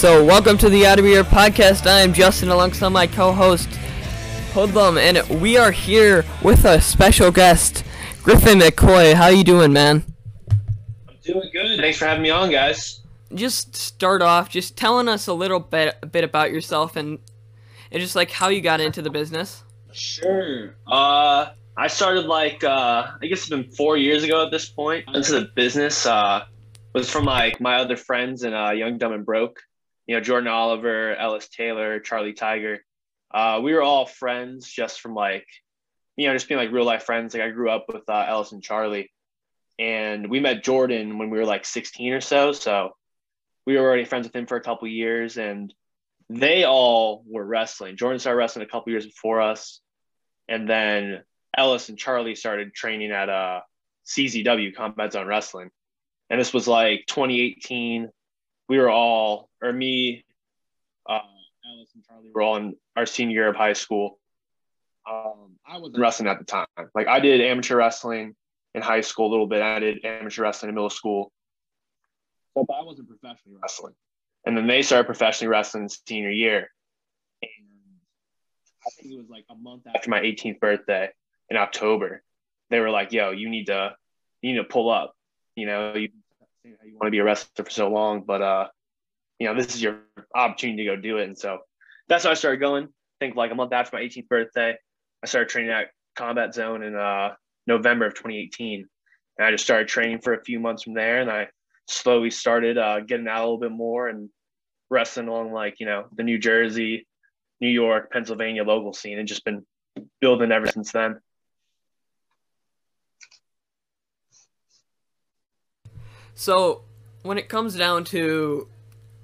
So welcome to the Out of Here podcast. I am Justin alongside my co-host Hoodlum, and we are here with a special guest, Griffin McCoy. How you doing, man? I'm doing good. Thanks for having me on, guys. Just start off, just telling us a little bit, a bit about yourself and, and just like how you got into the business. Sure. Uh, I started like uh, I guess it's been four years ago at this point into the business. Uh, was from like my other friends in uh, Young, Dumb, and Broke. You know, Jordan Oliver, Ellis Taylor, Charlie Tiger. Uh, we were all friends just from like, you know, just being like real life friends. Like I grew up with uh, Ellis and Charlie, and we met Jordan when we were like 16 or so. So we were already friends with him for a couple years, and they all were wrestling. Jordan started wrestling a couple years before us, and then Ellis and Charlie started training at uh, CZW Combat Zone Wrestling and this was like 2018. We were all, or me, uh, Ellis and Charlie were all in our senior year of high school. Um, I wasn't wrestling at the time. Like I did amateur wrestling in high school a little bit. I did amateur wrestling in middle school, but I wasn't professionally wrestling. And then they started professionally wrestling senior year. And I think it was like a month after my 18th birthday in October. They were like, "Yo, you need to, you need to pull up. You know, you you want to be a wrestler for so long, but uh, you know, this is your opportunity to go do it. And so that's how I started going. I think like a month after my 18th birthday, I started training at Combat Zone in uh, November of 2018. And I just started training for a few months from there, and I slowly started uh, getting out a little bit more and wrestling along like you know the New Jersey, New York, Pennsylvania local scene, and just been building ever since then. So, when it comes down to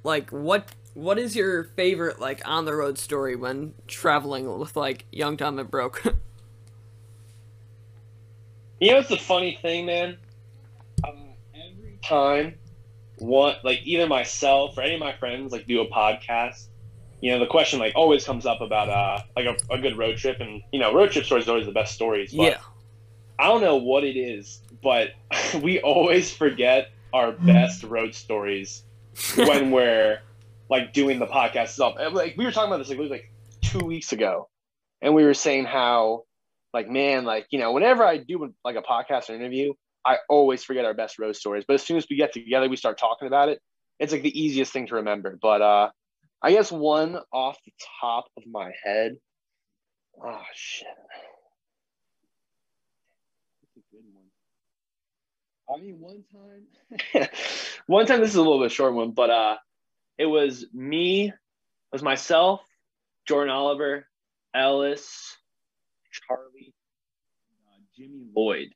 like what what is your favorite like on the road story when traveling with like Young Dumb and Broke? you know, it's the funny thing, man. Uh, every time, what like either myself or any of my friends like do a podcast, you know, the question like always comes up about uh like a, a good road trip, and you know, road trip stories are always the best stories. But yeah. I don't know what it is, but we always forget our best road stories when we're like doing the podcast stuff. Like we were talking about this like, like two weeks ago, and we were saying how like man, like you know, whenever I do like a podcast or interview, I always forget our best road stories. But as soon as we get together, we start talking about it. It's like the easiest thing to remember. But uh I guess one off the top of my head. Oh shit. I mean, one time, one time. This is a little bit short one, but uh, it was me, it was myself, Jordan Oliver, Ellis, Charlie, uh, Jimmy Lloyd,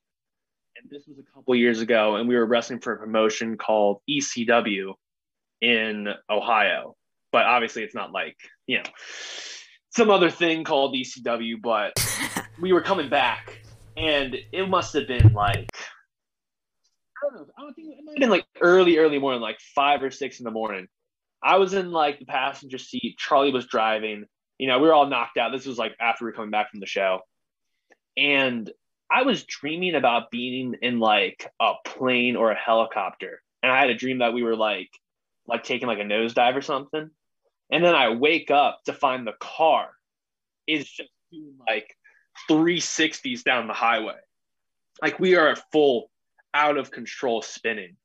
and this was a couple years ago, and we were wrestling for a promotion called ECW in Ohio. But obviously, it's not like you know some other thing called ECW. But we were coming back, and it must have been like I don't know. I don't think it might have been like early, early morning, like five or six in the morning. I was in like the passenger seat. Charlie was driving. You know, we were all knocked out. This was like after we were coming back from the show. And I was dreaming about being in like a plane or a helicopter. And I had a dream that we were like like taking like a nosedive or something. And then I wake up to find the car is just doing like 360s down the highway. Like we are at full out of control spinning.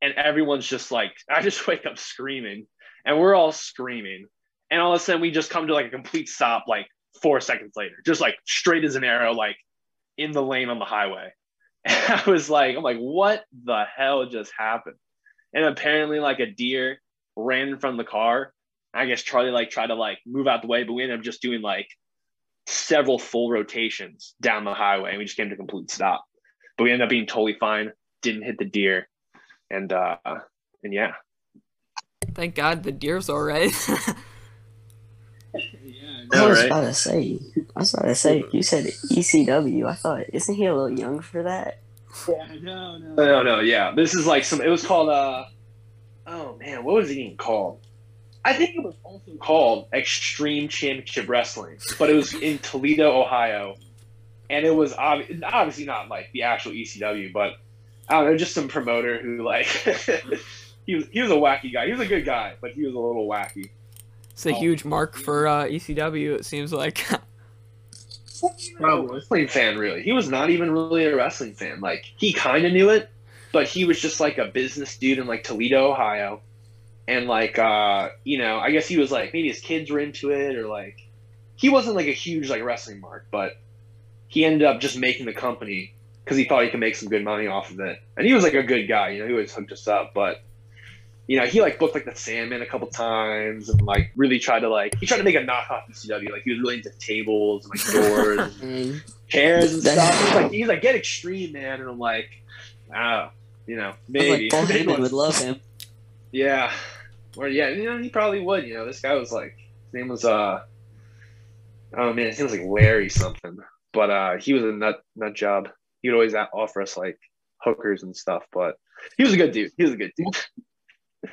And everyone's just like, I just wake up screaming and we're all screaming. And all of a sudden we just come to like a complete stop like four seconds later, just like straight as an arrow, like in the lane on the highway. And I was like, I'm like, what the hell just happened? And apparently like a deer ran in front the car. I guess Charlie like tried to like move out the way, but we ended up just doing like several full rotations down the highway and we just came to complete stop but we ended up being totally fine. Didn't hit the deer, and uh, and yeah. Thank God the deer's all right. yeah, I, I was right? about to say. I was about to say. You said ECW. I thought, isn't he a little young for that? Yeah, no, no, no, no. Yeah, this is like some. It was called. uh Oh man, what was it even called? I think it was also called Extreme Championship Wrestling, but it was in Toledo, Ohio and it was ob- obviously not like the actual ECW, but I don't know, just some promoter who like he was he was a wacky guy. He was a good guy, but he was a little wacky. It's a Oh. huge mark for uh, ECW. It seems like. Probably wrestling fan, really. He was not even really a wrestling fan. Like he kind of knew it, but he was just like a business dude in like Toledo, Ohio, and like uh, you know, I guess he was like maybe his kids were into it or like he wasn't like a huge like wrestling mark, but he ended up just making the company because he thought he could make some good money off of it, and he was like a good guy. You know, he always hooked us up, but. You know, he like booked like the Sandman a couple times, and like really tried to like he tried to make a knockoff ECW. Like he was really into tables and like doors And chairs and stuff. He's like, he's like, get extreme, man. And I'm like, oh, you know, maybe. like, Paul Heyman would love him. yeah. Or yeah, you know, he probably would. You know, this guy was like, his name was uh, oh man, his name was like Larry something. But uh, he was a nut nut job. He would always offer us like hookers and stuff. But he was a good dude. He was a good dude.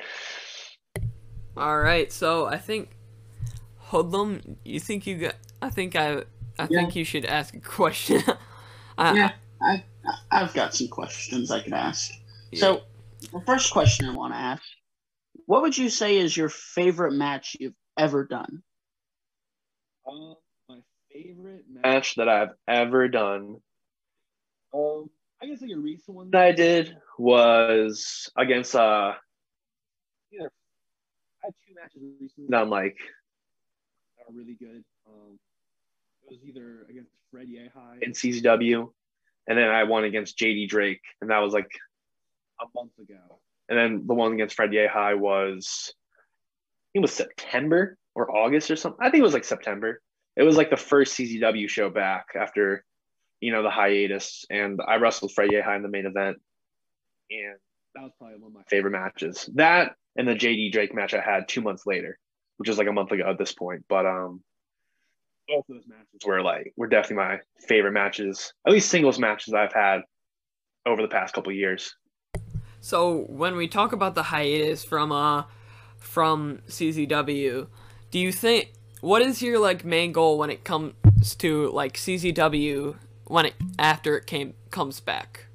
All right, so I think Hoodlum, you think you got? I think I, I Yeah. think you should ask a question. I, Yeah, I, I've got some questions I could ask. Yeah. So, the first question I want to ask What would you say is your favorite match you've ever done? Uh, my favorite match that I've ever done. Um, I guess like a recent one that I did was against uh. Either I had two matches recently that I'm like are really good. Um, it was either against Fred Yehi in CZW, and then I won against JD Drake, and that was like a month ago. And then the one against Fred Yehi was, I think it was September or August or something. I think it was like September. It was like the first CZW show back after, you know, the hiatus, and I wrestled Fred Yehi in the main event, and that was probably one of my favorite matches. That and the JD Drake match I had two months later, which was like a month ago at this point. But um, both of those matches were like were definitely my favorite matches, at least singles matches I've had over the past couple years. So when we talk about the hiatus from uh from CZW, do you think what is your like main goal when it comes to like CZW when it after it came comes back?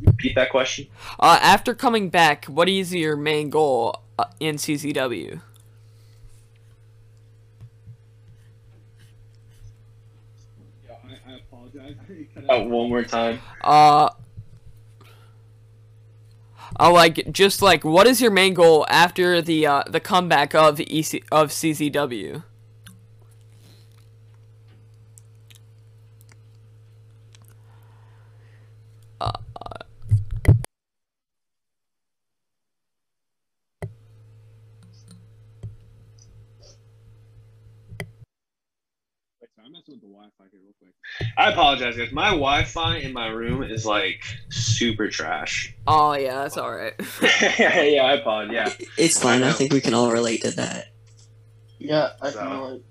Repeat that question. Uh, after coming back, what is your main goal uh, in CZW? I, I apologize. Oh, one more time. Uh, oh, like just like what is your main goal after the uh, the comeback of EC of CZW? I'm messing with the Wi-Fi here real quick. I apologize, guys. My Wi-Fi in my room is like super trash. Oh yeah, that's all right. yeah, I apologize. Yeah. It's fine. I I think we can all relate to that. Yeah, I So- can relate.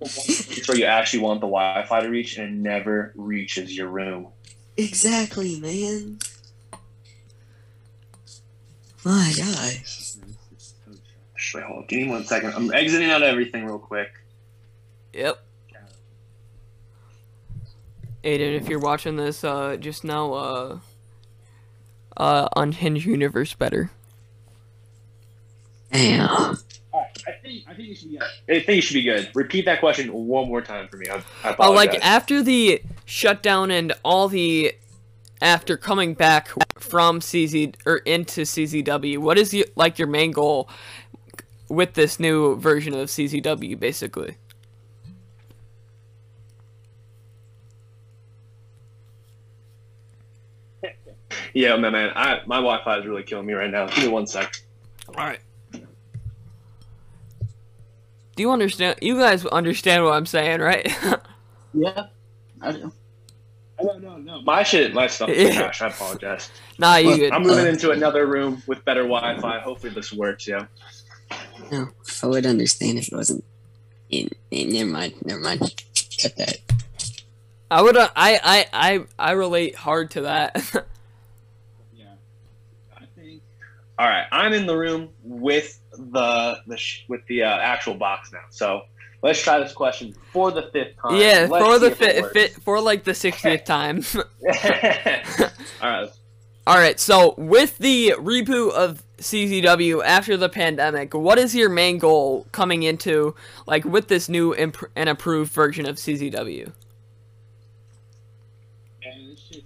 It's where you actually want the Wi-Fi to reach, and it never reaches your room. Exactly, man. My God. Wait, hold. Give me one second. I'm exiting out everything real quick. Yep. Aiden, if you're watching this, uh, just know, uh, uh, Unhinged Universe better. Damn. I think I think you should be. I think you should be good. Repeat that question one more time for me. I, I Oh, like after the shutdown and all the, after coming back from CZ or into CZW, what is your like your main goal with this new version of CZW, basically? Yeah, man, man. I, my Wi-Fi is really killing me right now. Give me one sec. All right. Do you understand? You guys understand what I'm saying, right? Yeah, I do. No, no, no. My shit, my stuff is Yeah. trash. I apologize. nah, you Well, good. I'm moving into another room with better Wi-Fi. Hopefully this works. Yeah. No, I would understand if it wasn't. In, in, never mind. Never mind. Cut that. I would. Uh, I. I. I. I relate hard to that. Yeah. I think. All right, I'm in the room with the the sh- with the uh, actual box now. So let's try this question for the fifth time. yeah, Let's for the if it fit, works. fit for like the 60th time. All right. All right, so with the reboot of CZW after the pandemic, what is your main goal coming into like with this new imp- and improved version of CZW? I'm just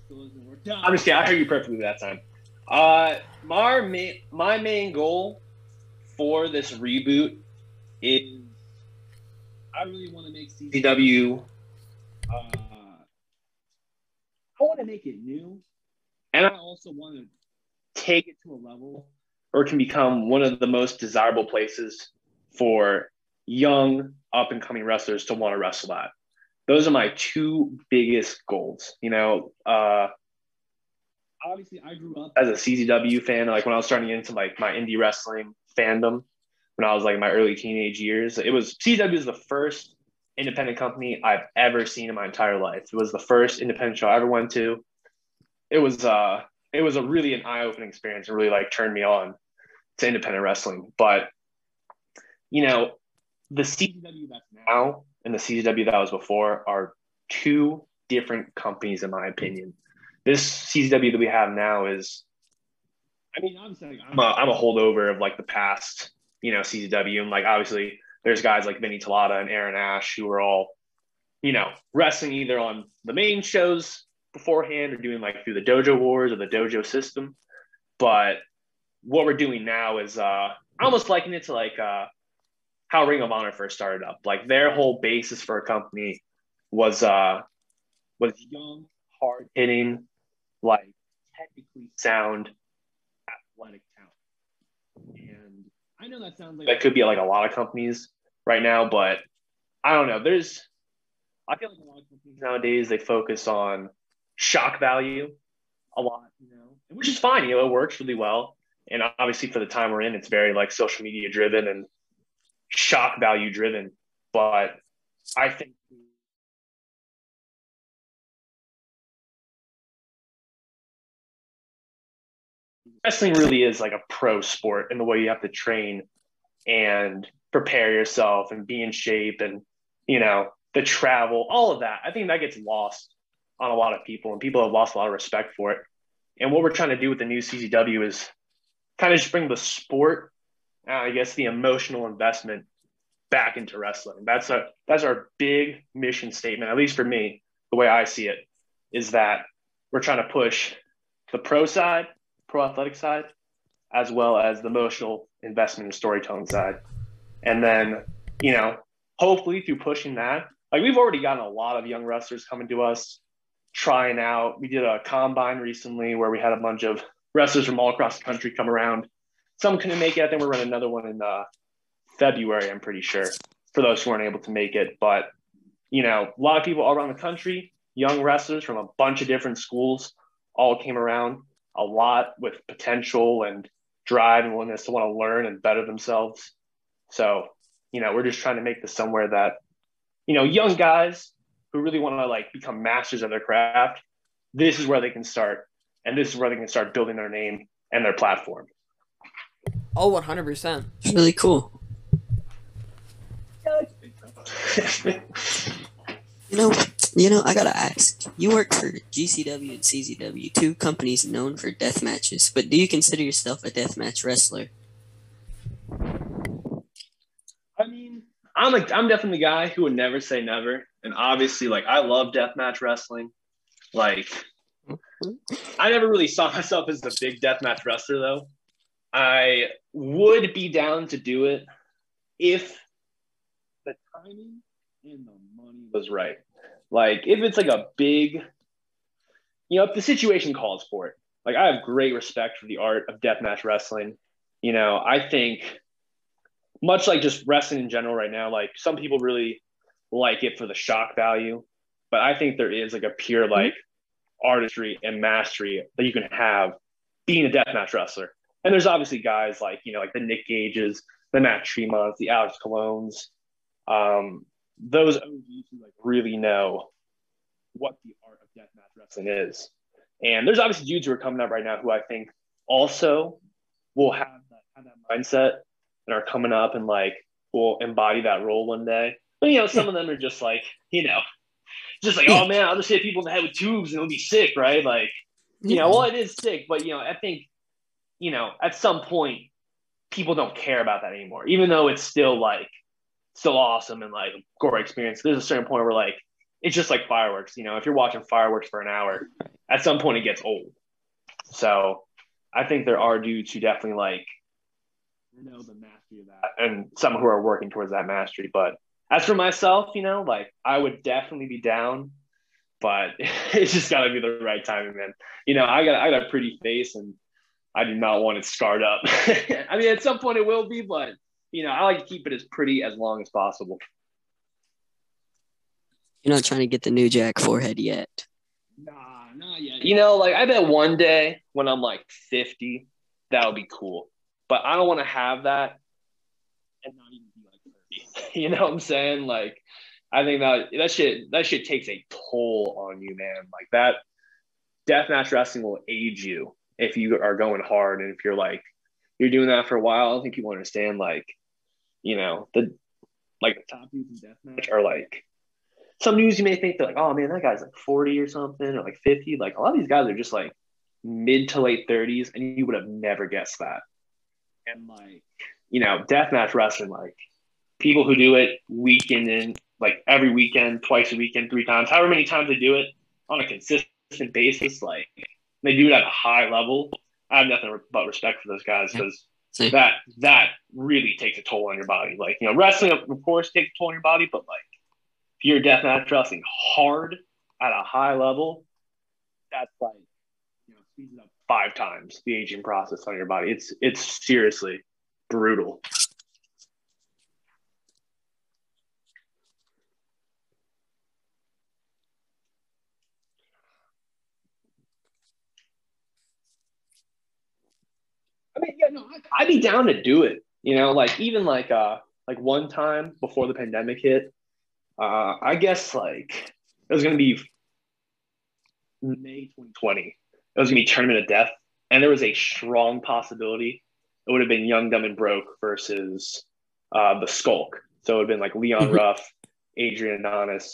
Obviously, I heard you perfectly that time. Uh, my main, my main goal for this reboot is I really want to make CZW. Uh, I want to make it new, and I also want to take it to a level or can become one of the most desirable places for young up and coming wrestlers to want to wrestle at. Those are my two biggest goals. You know, uh, obviously I grew up as a CZW fan. Like when I was starting into like my indie wrestling fandom, when I was like in my early teenage years, it was CZW was the first independent company I've ever seen in my entire life. It was the first independent show I ever went to. It was uh it was a really an eye-opening experience and really like turned me on to independent wrestling. But you know, the CZW that's now and the CZW that was before are two different companies in my opinion. This CZW that we have now is I mean, obviously I'm a, I'm a holdover of like the past, you know, CZW and like obviously there's guys like Vinny Talotta and Aaron Ash who are all, you know, wrestling either on the main shows beforehand or doing like through the dojo wars or the dojo system. But what we're doing now is uh I almost liken it to like uh how Ring of Honor first started up. Like their whole basis for a company was uh was young, hard hitting, like technically sound athletic talent. And I know that sounds like that could be like a lot of companies right now, but I don't know. There's I feel like a lot of companies nowadays they focus on shock value a lot, you know, which is fine. You know, it works really well. And obviously, for the time we're in, it's very like social media driven and shock value driven. But I think wrestling really is like a pro sport in the way you have to train and prepare yourself and be in shape and you know the travel all of that. I think that gets lost on a lot of people and people have lost a lot of respect for it. And what we're trying to do with the new CZW is kind of just bring the sport uh, i guess the emotional investment back into wrestling. That's a that's our big mission statement at least for me the way i see it is that we're trying to push the pro side pro athletic side as well as the emotional investment and storytelling side. And then you know hopefully through pushing that like we've already gotten a lot of young wrestlers coming to us trying out. We did a combine recently where we had a bunch of wrestlers from all across the country come around. Some couldn't make it. I think we're running another one in uh, february i'm pretty sure for those who weren't able to make it. But you know a lot of people all around the country young wrestlers from a bunch of different schools all came around a lot with potential and drive and willingness to want to learn and better themselves so, you know, we're just trying to make this somewhere that, you know, young guys who really want to like become masters of their craft, this is where they can start. And this is where they can start building their name and their platform. Oh, 100%. It's really cool. you know, you know, I gotta ask. You work for GCW and CZW, two companies known for death matches, but do you consider yourself a death match wrestler? I mean, I'm like I'm definitely the guy who would never say never. And obviously, like I love death match wrestling. Like I never really saw myself as a big death match wrestler though. I would be down to do it if the timing and the money was right. Like if it's like a big, you know, if the situation calls for it. Like I have great respect for the art of deathmatch wrestling. You know, I think much like just wrestling in general right now, like some people really like it for the shock value, but I think there is like a pure mm-hmm. like artistry and mastery that you can have being a deathmatch wrestler. And there's obviously guys like, you know, like the Nick Gages, the Matt Tremonts, the Alex Colons, um, those OGs who like really know what the art of deathmatch wrestling is. And there's obviously dudes who are coming up right now who I think also will have that, have that mindset and are coming up and like will embody that role one day. But you know, some of them are just like, you know, just like, oh man, I'll just hit people in the head with tubes and it'll be sick, right? Like, You know, well, it is sick, but you know, I think, you know, at some point, people don't care about that anymore, even though it's still like still awesome and like great experience. There's a certain point where like it's just like fireworks. You know, if you're watching fireworks for an hour, at some point it gets old. So I think there are dudes who definitely like know the mastery of that and some who are working towards that mastery. But as for myself, you know, like I would definitely be down, but it's just gotta be the right timing, man. You know, I got I got a pretty face and I do not want it scarred up. I mean, at some point it will be, but you know, I like to keep it as pretty as long as possible. You're not trying to get the New Jack forehead yet. Nah, not yet. You know, like I bet one day when I'm like 50, that'll be cool. But I don't want to have that and not even be like 30. you know what I'm saying? Like, I think that that shit that shit takes a toll on you, man. Like that deathmatch wrestling will age you if you are going hard and if you're like you're doing that for a while. I think people understand like, you know, the like the top dudes in deathmatch are like some news you may think they're like, oh man, that guy's like 40 or something or like 50. Like a lot of these guys are just like mid to late 30s, and you would have never guessed that. And like, you know, deathmatch wrestling, like people who do it weekend in like every weekend, twice a weekend, three times, however many times they do it on a consistent basis, like they do it at a high level. I have nothing but respect for those guys because yeah. that that really takes a toll on your body. Like, you know, wrestling of course takes a toll on your body, but like if you're deathmatch wrestling hard at a high level, that's like you know speeds up five times the aging process on your body. It's it's seriously brutal. I no, I'd be down to do it. You know, like even like uh like one time before the pandemic hit, uh, I guess like it was going to be May 2020. It was going to be Tournament of Death, and there was a strong possibility it would have been Young, Dumb, and Broke versus uh, the Skulk. So it would have been like Leon mm-hmm. Ruff, Adrian Alanis,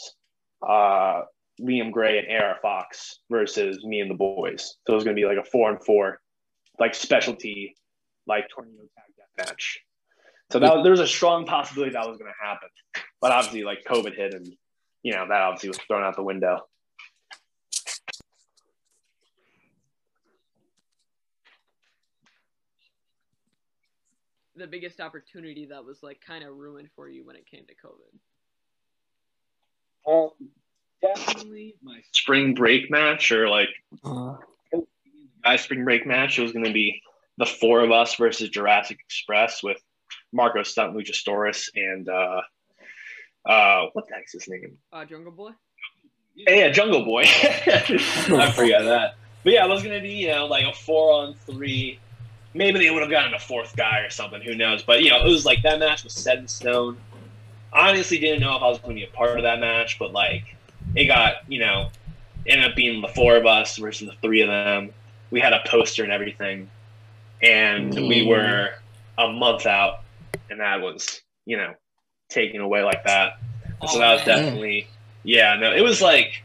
uh, Liam Gray, and AR Fox versus me and the boys. So it was going to be like a four and four, like specialty, like tornado tag death match. So that there was a strong possibility that was going to happen, but obviously, like COVID hit, and you know that obviously was thrown out the window. The biggest opportunity that was like kind of ruined for you when it came to COVID. Um, definitely my spring break match, or like uh, my spring break match. It was going to be the four of us versus Jurassic Express with Marco Stunt, Luchasaurus, and uh, uh, what the heck's his name? Uh, Jungle Boy. Yeah, yeah Jungle Boy. I forgot that. But yeah, it was gonna be you know like a four on three. Maybe they would have gotten a fourth guy or something. Who knows? But you know, it was like that match was set in stone. I honestly didn't know if I was going to be a part of that match, but like it got you know ended up being the four of us versus the three of them. We had a poster and everything, and we were a month out and that was you know taken away like that. Oh, so that was definitely yeah. No, it was like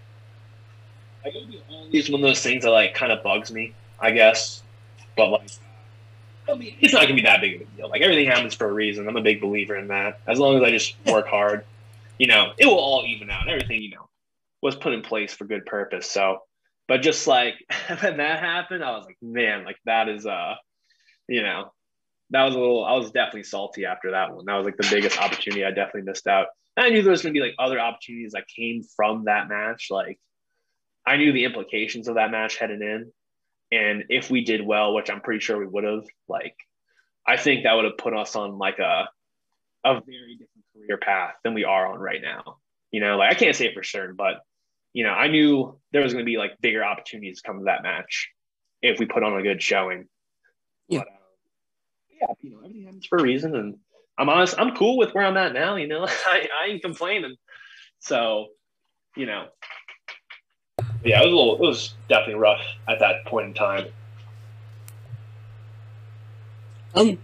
it's one of those things that like kind of bugs me, I guess. But like, I mean, it's not gonna be that big of a deal. Like everything happens for a reason. I'm a big believer in that. As long as I just work hard, you know, it will all even out. Everything you know was put in place for good purpose. So, but just like when that happened, I was like, man, like that is uh, you know, that was a little I was definitely salty after that one. That was like the biggest opportunity I definitely missed out. And I knew there was gonna be like other opportunities that came from that match. Like I knew the implications of that match heading in. And if we did well, which I'm pretty sure we would have, like I think that would have put us on like a a very different career path than we are on right now. You know, like I can't say it for certain, but you know, I knew there was going to be like bigger opportunities come to that match if we put on a good showing. Yeah. You know, everything happens for a reason. And I'm honest, I'm cool with where I'm at now. You know, I, I ain't complaining. So, you know, yeah, it was a little, it was definitely rough at that point in time. Um,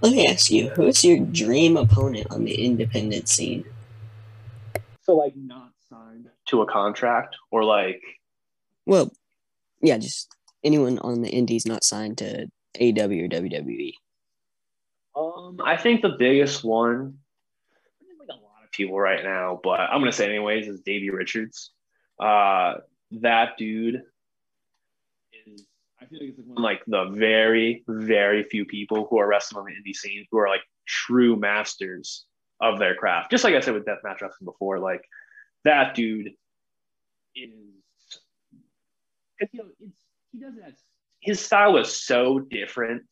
let me ask you, who's your dream opponent on the independent scene? So, like, not signed to a contract or like. Well, yeah, just anyone on the Indies not signed to AW or WWE? Um, I think the biggest one, like a lot of people right now, but I'm gonna say anyways, is Davey Richards. Uh, that dude is. I feel like it's like, one like the very, very few people who are wrestling on the indie scene who are like true masters of their craft. Just like I said with deathmatch wrestling before, like that dude is. You know, it's, he does that. His style is so different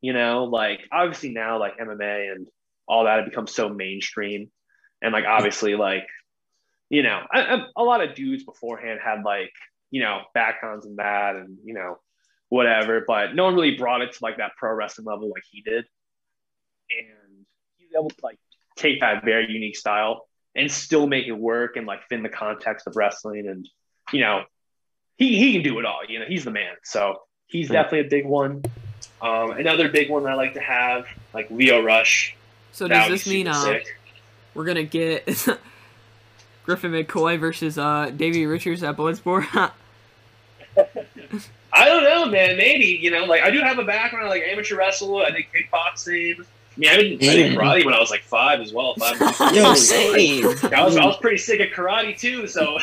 you know, like obviously now like MMA and all that have become so mainstream, and like obviously like you know I, I, a lot of dudes beforehand had like you know backgrounds and that and you know whatever, but no one really brought it to like that pro wrestling level like he did, and he's able to like take that very unique style and still make it work and like fit in the context of wrestling and you know he he can do it all. You know he's the man, so he's definitely a big one. Um, another big one I like to have, like Lio Rush. So does this mean uh, we're gonna get Griffin McCoy versus uh, Davey Richards at Bloodsport? I don't know, man. Maybe you know, like I do have a background like amateur wrestler. I did kickboxing. I mean, I did, I did karate when I was like five as well. Five. Yo, same. I was I was pretty sick at karate too. So,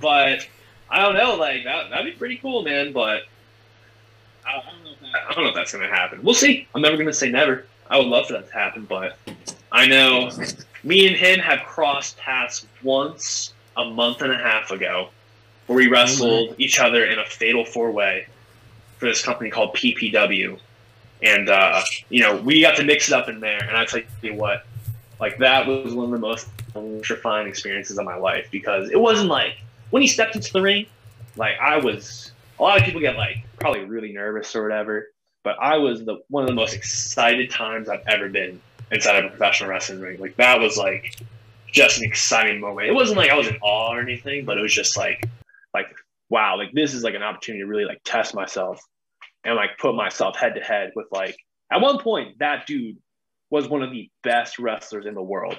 but I don't know. Like that that'd be pretty cool, man. But I, I don't know I don't know if that's going to happen. We'll see. I'm never going to say never. I would love for that to happen, but I know me and him have crossed paths once a month and a half ago where we wrestled mm-hmm. each other in a fatal four way for this company called PPW. And, uh, you know, we got to mix it up in there. And I tell you what, like, that was one of the most electrifying experiences of my life because it wasn't like when he stepped into the ring, like, I was a lot of people get like probably really nervous or whatever. But I was the one of the most excited times I've ever been inside of a professional wrestling ring. Like that was like just an exciting moment. It wasn't like I was in awe or anything, but it was just like like wow, like this is like an opportunity to really like test myself and like put myself head to head with like at one point that dude was one of the best wrestlers in the world.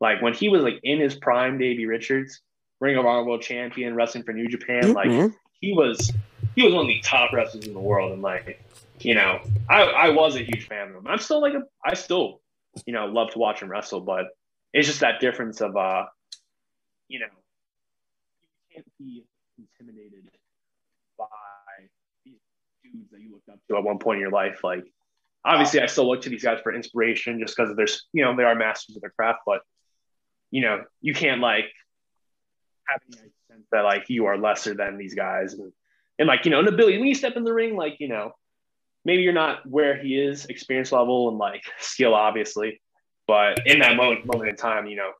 Like when he was like in his prime, Davey Richards, Ring of Honor World Champion, wrestling for New Japan, like mm-hmm. he was he was one of the top wrestlers in the world, and like you know, I I was a huge fan of him. I'm still like a I still you know love to watch him wrestle, but it's just that difference of uh you know you can't be intimidated by these dudes that you looked up to at one point in your life. Like obviously, I still look to these guys for inspiration just because there's you know they are masters of their craft, but you know you can't like have any sense that like you are lesser than these guys and and like, you know, an ability, when you step in the ring, like, you know, maybe you're not where he is, experience level and like skill, obviously. But in that moment, moment in time, you know,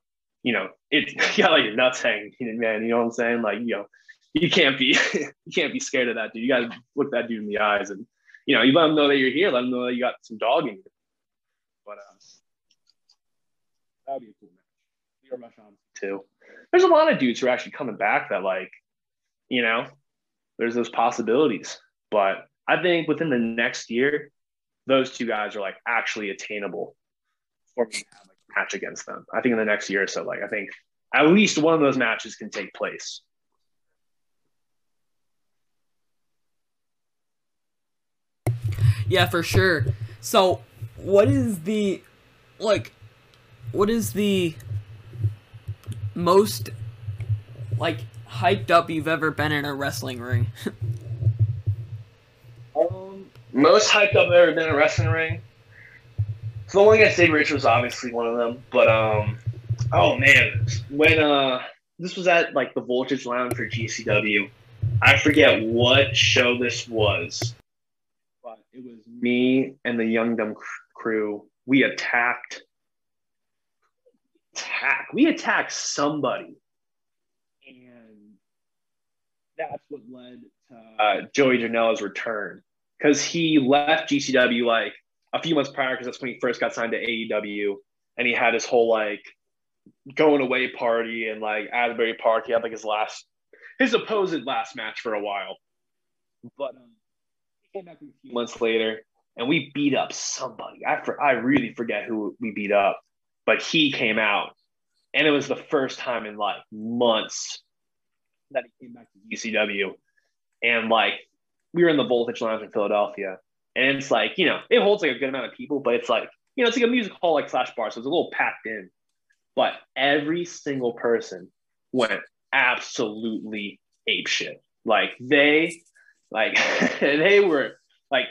you know, it you got like your nuts hanging, man. You know what I'm saying? Like, you know, you can't be you can't be scared of that dude. You gotta look that dude in the eyes and you know, you let him know that you're here, let him know that you got some dog in you. But uh that would be a cool match. Lio Rush on too. There's a lot of dudes who are actually coming back that like, you know, there's those possibilities. But I think within the next year, those two guys are like actually attainable for me to have like a match against them. I think in the next year or so, like I think at least one of those matches can take place. Yeah, for sure. So, what is the like what is the most like hyped up you've ever been in a wrestling ring? um, most hyped up I've ever been in a wrestling ring. So the one against Dave Rich was obviously one of them, but um, oh man, when uh, this was at like the Voltage Lounge for GCW. I forget what show this was, but it was me and the Young Dumb crew. We attacked. Attack. We attacked somebody that's what led to uh, Joey Janela's return because he left GCW like a few months prior because that's when he first got signed to AEW and he had his whole like going away party and like Asbury Park. He had like his last, his supposed last match for a while, but um, came back a few months later and we beat up somebody. I for, I really forget who we beat up, but he came out and it was the first time in like months that he came back to GCW. And like we were in the Voltage Lounge in Philadelphia, and it's like you know it holds like a good amount of people, but it's like you know it's like a music hall like slash bar, so it's a little packed in. But every single person went absolutely ape shit. Like they, like they were like,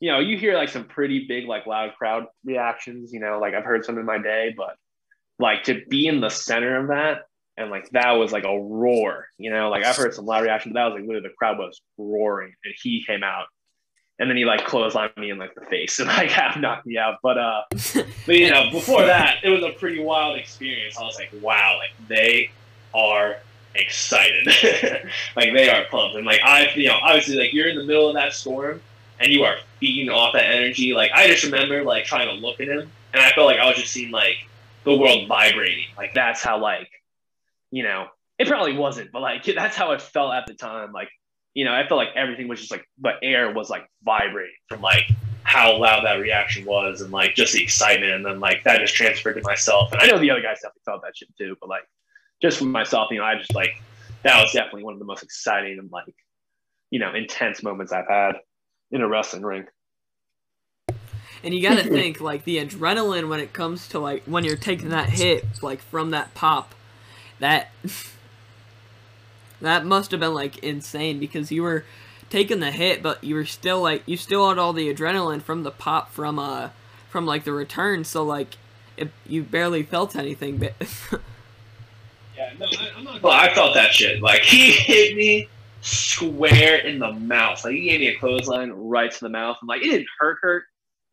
you know, you hear like some pretty big like loud crowd reactions. You know, like I've heard some in my day, but like to be in the center of that and like that was like a roar, you know. Like I've heard some loud reaction, but that was like literally the crowd was roaring, and he came out, and then he like clotheslined me in like the face and like half knocked me out. But uh, but you know, before that, it was a pretty wild experience. I was like, wow, like they are excited, like they are pumped, and like I, you know, obviously like you're in the middle of that storm and you are feeding off that energy. Like I just remember like trying to look at him, and I felt like I was just seeing like the world vibrating. Like that's how like you know, it probably wasn't, but like that's how it felt at the time. Like, you know, I felt like everything was just like the air was like vibrating from like how loud that reaction was and like just the excitement and then like that just transferred to myself. And I know the other guys definitely felt that shit too, but like just for myself, you know, I just like that was definitely one of the most exciting and like, you know, intense moments I've had in a wrestling ring. And you gotta think like the adrenaline when it comes to like when you're taking that hit, like from that pop that that must have been like insane because you were taking the hit, but you were still like you still had all the adrenaline from the pop from uh from like the return, so like it, you barely felt anything. But yeah, no, I, I'm not. Well, I felt that shit. Like he hit me square in the mouth. Like he gave me a clothesline right to the mouth, and like it didn't hurt, hurt,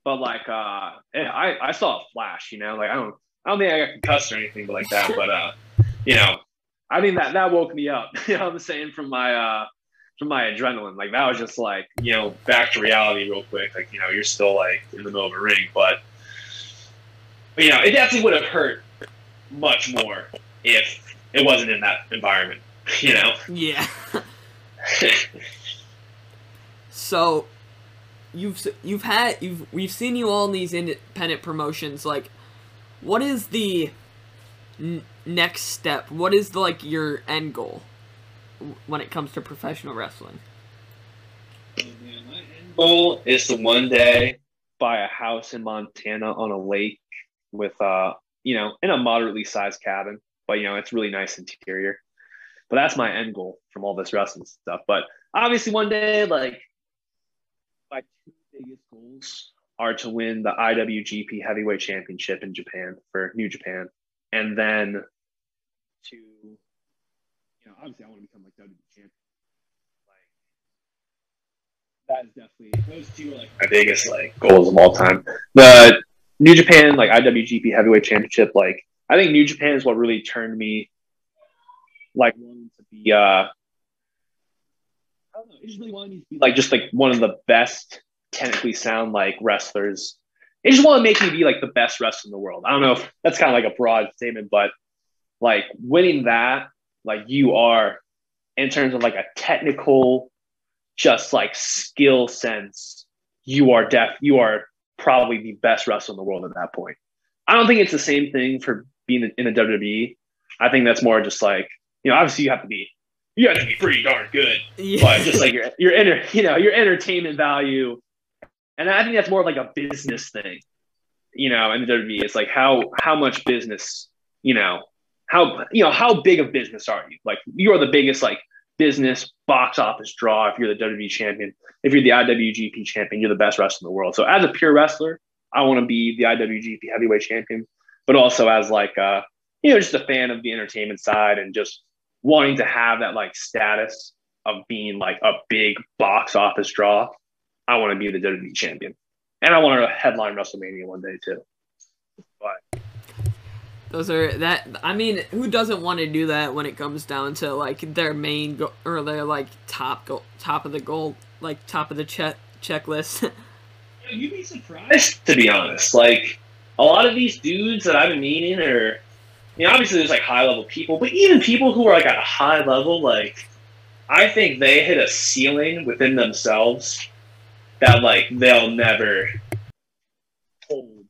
but like uh, I I saw a flash. You know, like I don't I don't think I got concussed or anything like that, but uh you know, I mean that that woke me up. You know I'm saying from my uh from my adrenaline. Like that was just like, you know, back to reality real quick. Like, you know, you're still like in the middle of a ring, but, but you know, it definitely would have hurt much more if it wasn't in that environment. You know? Yeah. so you've you've had you've we've seen you all in these independent promotions like what is the n- next step? What is the, like your end goal when it comes to professional wrestling? My end goal is to one day buy a house in Montana on a lake with uh you know in a moderately sized cabin, but you know it's really nice interior. But that's my end goal from all this wrestling stuff. But obviously, one day, like my two biggest goals are to win the IWGP Heavyweight Championship in Japan for New Japan, and then to, you know, obviously I want to become like WWE champion. Like that is definitely those two are like my biggest like goals of all time. The New Japan like IWGP Heavyweight Championship, like I think New Japan is what really turned me like wanting to be uh I just really wanted to be like just like one of the best technically sound like wrestlers. It just want to make me be like the best wrestler in the world. I don't know if that's kind of like a broad statement, but like winning that, like you are in terms of like a technical, just like skill sense, you are deaf, you are probably the best wrestler in the world at that point. I don't think it's the same thing for being in the WWE. I think that's more just like, you know, obviously you have to be you have to be pretty darn good. Yeah. But just like your your inner, you know, your entertainment value. And I think that's more of like a business thing. You know, And the WWE, it's like how how much business, you know, how you know how big of business are you? Like you are the biggest like business box office draw if you're the WWE champion. If you're the IWGP champion, you're the best wrestler in the world. So as a pure wrestler, I want to be the IWGP heavyweight champion, but also as like uh, you know just a fan of the entertainment side and just wanting to have that like status of being like a big box office draw. I want to be the WWE champion, and I want to headline WrestleMania one day too. But those are that. I mean, who doesn't want to do that when it comes down to like their main go- or their like top go- top of the goal, like top of the check checklist. You'd be surprised, to be honest. Like a lot of these dudes that I've been meeting are, know, obviously there's like high level people, but even people who are like at a high level, like I think they hit a ceiling within themselves that like they'll never hold like.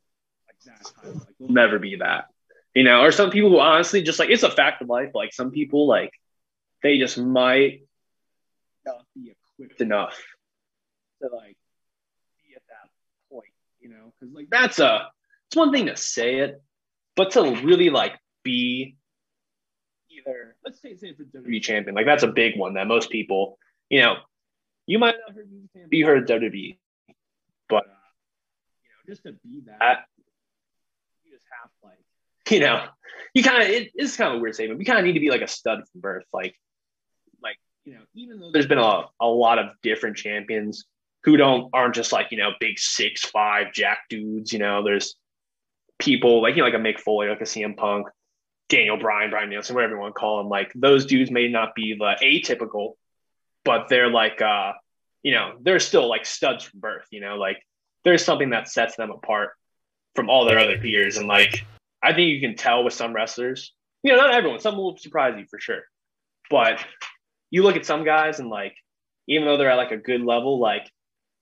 Like, they'll never be that you know, or some people who honestly just like it's a fact of life. Like some people, like they just might not be equipped enough to like be at that point, you know, because like that's a it's one thing to say it, but to really like be either let's say say for WWE champion, like that's a big one that most people, you know, you might not heard be heard WWE, but you know, just to be that, you just have like, you know, you kind of it, it's kind of a weird statement. We kind of need to be like a stud from birth, like, like you know, even though there's been a, a lot of different champions who don't aren't just like you know big six five jack dudes. You know, there's people like you know like a Mick Foley, like a CM Punk, Daniel Bryan, Bryan Danielson, whatever you want to call them. Like those dudes may not be the atypical, but they're like uh, you know, they're still like studs from birth. You know, like there's something that sets them apart from all their other peers, and like I think you can tell with some wrestlers. You know, not everyone. Some will surprise you for sure, but you look at some guys and like even though they're at like a good level, like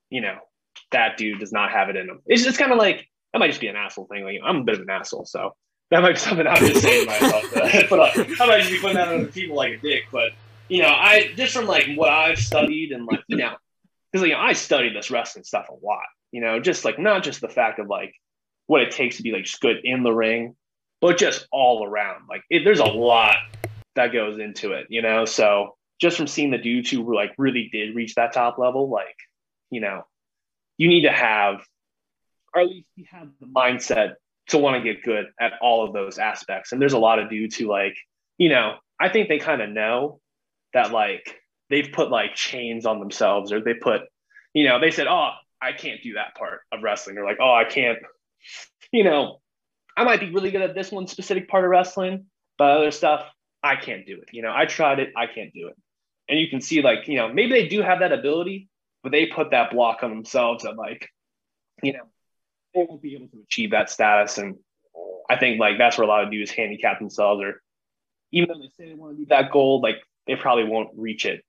you know, that dude does not have it in him. It's just kind of like that might just be an asshole thing. Like I'm a bit of an asshole, so that might be something I'm just saying to myself. but uh, I might just be putting that on the people like a dick. But you know, I just from like what I've studied and like you know, because you know I studied this wrestling stuff a lot. You know, just like not just the fact of like what it takes to be like just good in the ring, but just all around. Like it, there's a lot that goes into it. You know, so just from seeing the dudes who like really did reach that top level, like you know, you need to have, or at least you have the mindset to want to get good at all of those aspects. And there's a lot of dudes who like, you know, I think they kind of know that like they've put like chains on themselves or they put, you know, they said, oh, I can't do that part of wrestling. Or like, oh, I can't, you know, I might be really good at this one specific part of wrestling, but other stuff, I can't do it. You know, I tried it, I can't do it. And you can see like, you know, maybe they do have that ability, but they put that block on themselves and like, you know, they won't be able to achieve that status. And I think like that's where a lot of dudes handicap themselves or even though they say they want to be that goal, like they probably won't reach it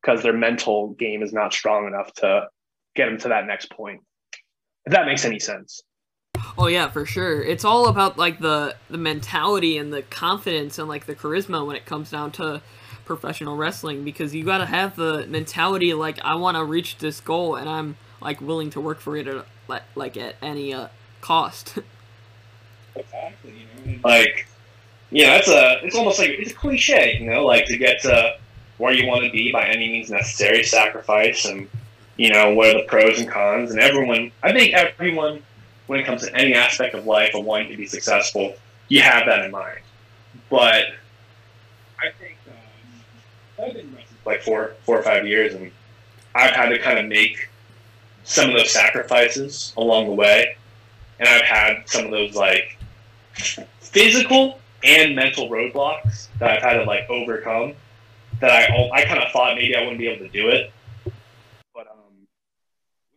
because their mental game is not strong enough to get them to that next point. If that makes any sense. Oh yeah, for sure. It's all about like the the mentality and the confidence and like the charisma when it comes down to professional wrestling because you got to have the mentality like I want to reach this goal and I'm like willing to work for it like like at any uh, cost. exactly. You know, like yeah, it's a it's almost like it's a cliche, you know, like to get to where you want to be by any means necessary, sacrifice and you know what are the pros and cons and everyone I think everyone when it comes to any aspect of life of wanting to be successful, you have that in mind. But I think I've been like four, four or five years, and I've had to kind of make some of those sacrifices along the way, and I've had some of those like physical and mental roadblocks that I've had to like overcome. That I I kind of thought maybe I wouldn't be able to do it, but um,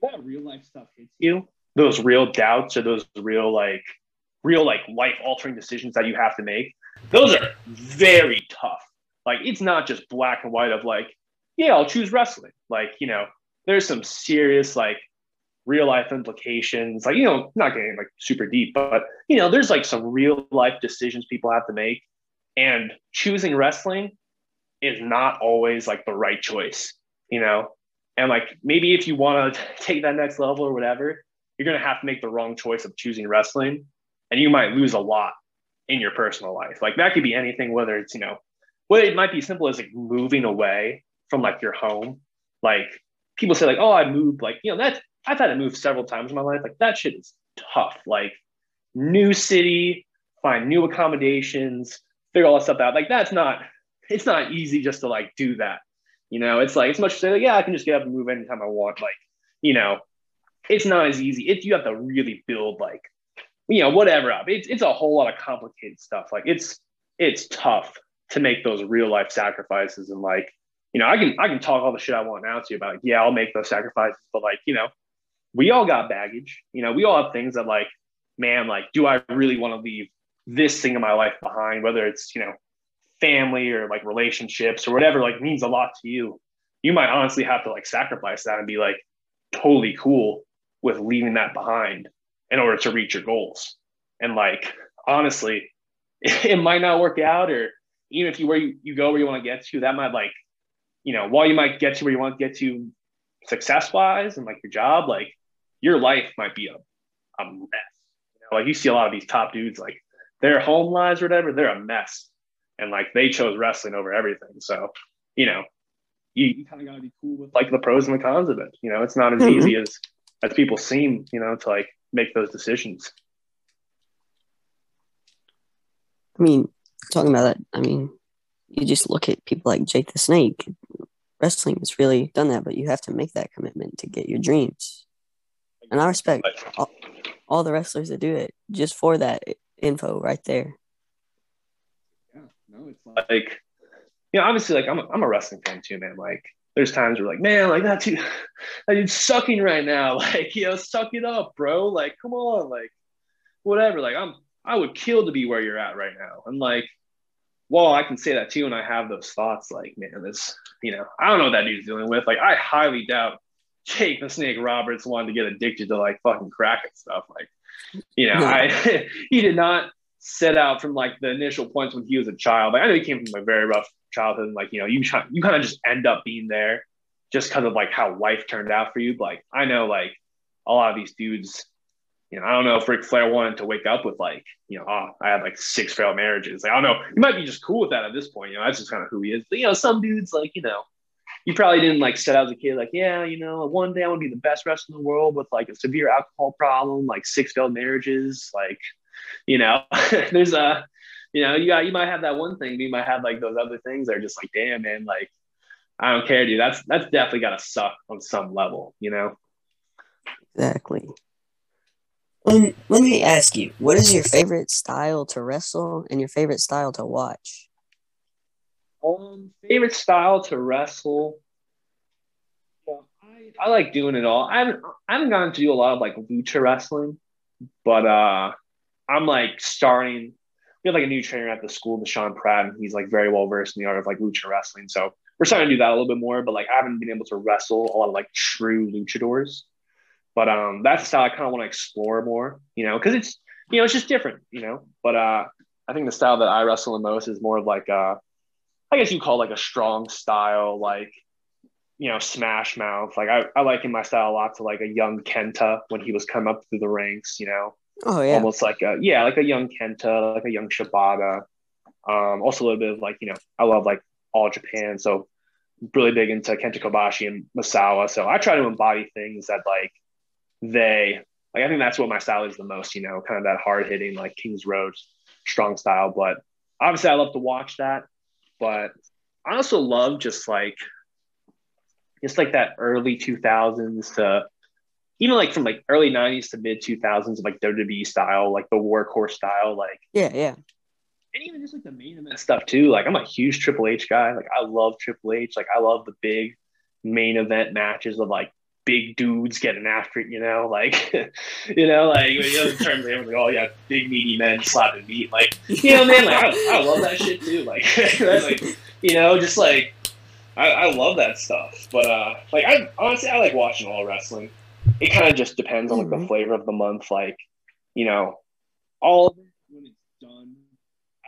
that real life stuff hits you, those real doubts or those real like real like life altering decisions that you have to make, those are very tough like it's not just black and white of like, yeah, I'll choose wrestling. Like, you know, there's some serious like real life implications. Like, you know, not getting like super deep, but you know, there's like some real life decisions people have to make. And choosing wrestling is not always like the right choice, you know? And like maybe if you want to take that next level or whatever, you're gonna have to make the wrong choice of choosing wrestling. And you might lose a lot in your personal life. Like that could be anything, whether it's, you know, well, it might be simple as like moving away from like your home. Like people say, like, oh, I moved, like, you know, that's I've had to move several times in my life. Like that shit is tough. Like new city, find new accommodations, figure all that stuff out. Like that's not it's not easy just to like do that. You know, it's like it's much to say, like, yeah, I can just get up and move anytime I want. Like, you know, it's not as easy. If you have to really build like, you know, whatever up. It's it's a whole lot of complicated stuff. Like it's it's tough to make those real life sacrifices and like you know i can i can talk all the shit i want now to you about like yeah i'll make those sacrifices but like you know we all got baggage. You know we all have things that like man like do i really want to leave this thing in my life behind whether it's you know family or like relationships or whatever like means a lot to you. You might honestly have to like sacrifice that and be like totally cool with leaving that behind in order to reach your goals. And like honestly it might not work out or even if you where you, you go where you want to get to, that might like, you know, while you might get to where you want to get to success wise and like your job, like your life might be a, a mess. You know, like you see a lot of these top dudes, like their home lives or whatever, they're a mess. And like they chose wrestling over everything. So, you know, you, you kind of gotta be cool with like the pros and the cons of it. You know, it's not as Mhm. easy as as people seem, you know, to like make those decisions. I mean, talking about that, I mean, you just look at people like Jake the Snake. Wrestling has really done that, but you have to make that commitment to get your dreams. And I respect But all the wrestlers that do it just for that info right there. yeah, no, it's like, you know, obviously, like I'm a, I'm a wrestling fan too, man. Like, there's times where like, man, like that dude, that dude's sucking right now. Like, you know, suck it up, bro. Like, come on, like, whatever. Like, I'm I would kill to be where you're at right now. And like, well, I can say that too, and I have those thoughts. Like, man, this, you know, I don't know what that dude's dealing with. Like, I highly doubt Jake the Snake Roberts wanted to get addicted to like fucking crack and stuff. Like, you know, No. I he did not set out from like the initial points when he was a child. Like I know he came from a very rough childhood, and like you know, you you kind of just end up being there just because of like how life turned out for you. But like I know like a lot of these dudes, you know, I don't know if Ric Flair wanted to wake up with like, you know, oh, I had like six failed marriages. Like I don't know, he might be just cool with that at this point. You know, that's just kind of who he is. But you know, some dudes like you know. You probably didn't like set out as a kid, like, yeah, you know, one day I want to be the best wrestler in the world with like a severe alcohol problem, like six failed marriages, like you know, there's a, you know, you got, you might have that one thing, but you might have like those other things that are just like, damn, man, like, I don't care, dude. That's, that's definitely got to suck on some level, you know? Exactly. Let me ask you, what is your favorite style to wrestle and your favorite style to watch? Um, favorite style to wrestle. Well, I, I like doing it all. I haven't, I haven't to do a lot of like lucha wrestling, but, uh, I'm like starting. We have like a new trainer at the school, Deshaun Pratt, and he's like very well versed in the art of like lucha wrestling. So we're starting to do that a little bit more, but like I haven't been able to wrestle a lot of like true luchadors. But um, that's the style I kind of want to explore more, you know, because it's you know it's just different, you know. But uh, I think the style that I wrestle the most is more of like uh, I guess you call it like a strong style, like you know, smash mouth. Like I, I like in my style a lot to like a young Kenta when he was coming up through the ranks, you know Oh yeah, almost like a yeah, like a young Kenta, like a young Shibata. Um, also a little bit of like you know, I love like all Japan, so really big into Kenta Kobashi and Misawa. So I try to embody things that like they like. I think that's what my style is the most. You know, kind of that hard hitting like King's Road strong style. But obviously, I love to watch that. But I also love just like just like that early two thousands to even like from like early 90s to mid 2000s of like WWE style, like the workhorse style, like yeah, yeah. and even just like the main event stuff too. Like I'm a huge Triple H guy. Like I love Triple H. Like I love the big main event matches of like big dudes getting after it, you know, like you know, like you know, in terms of like, oh yeah, big meaty men slapping meat. Like, you know, man, like I, I love that shit too. Like, like you know, just like I, I love that stuff. But uh like I honestly I like watching all wrestling. It kind of just depends on like the Mhm. flavor of the month. Like, you know, all of it when it's done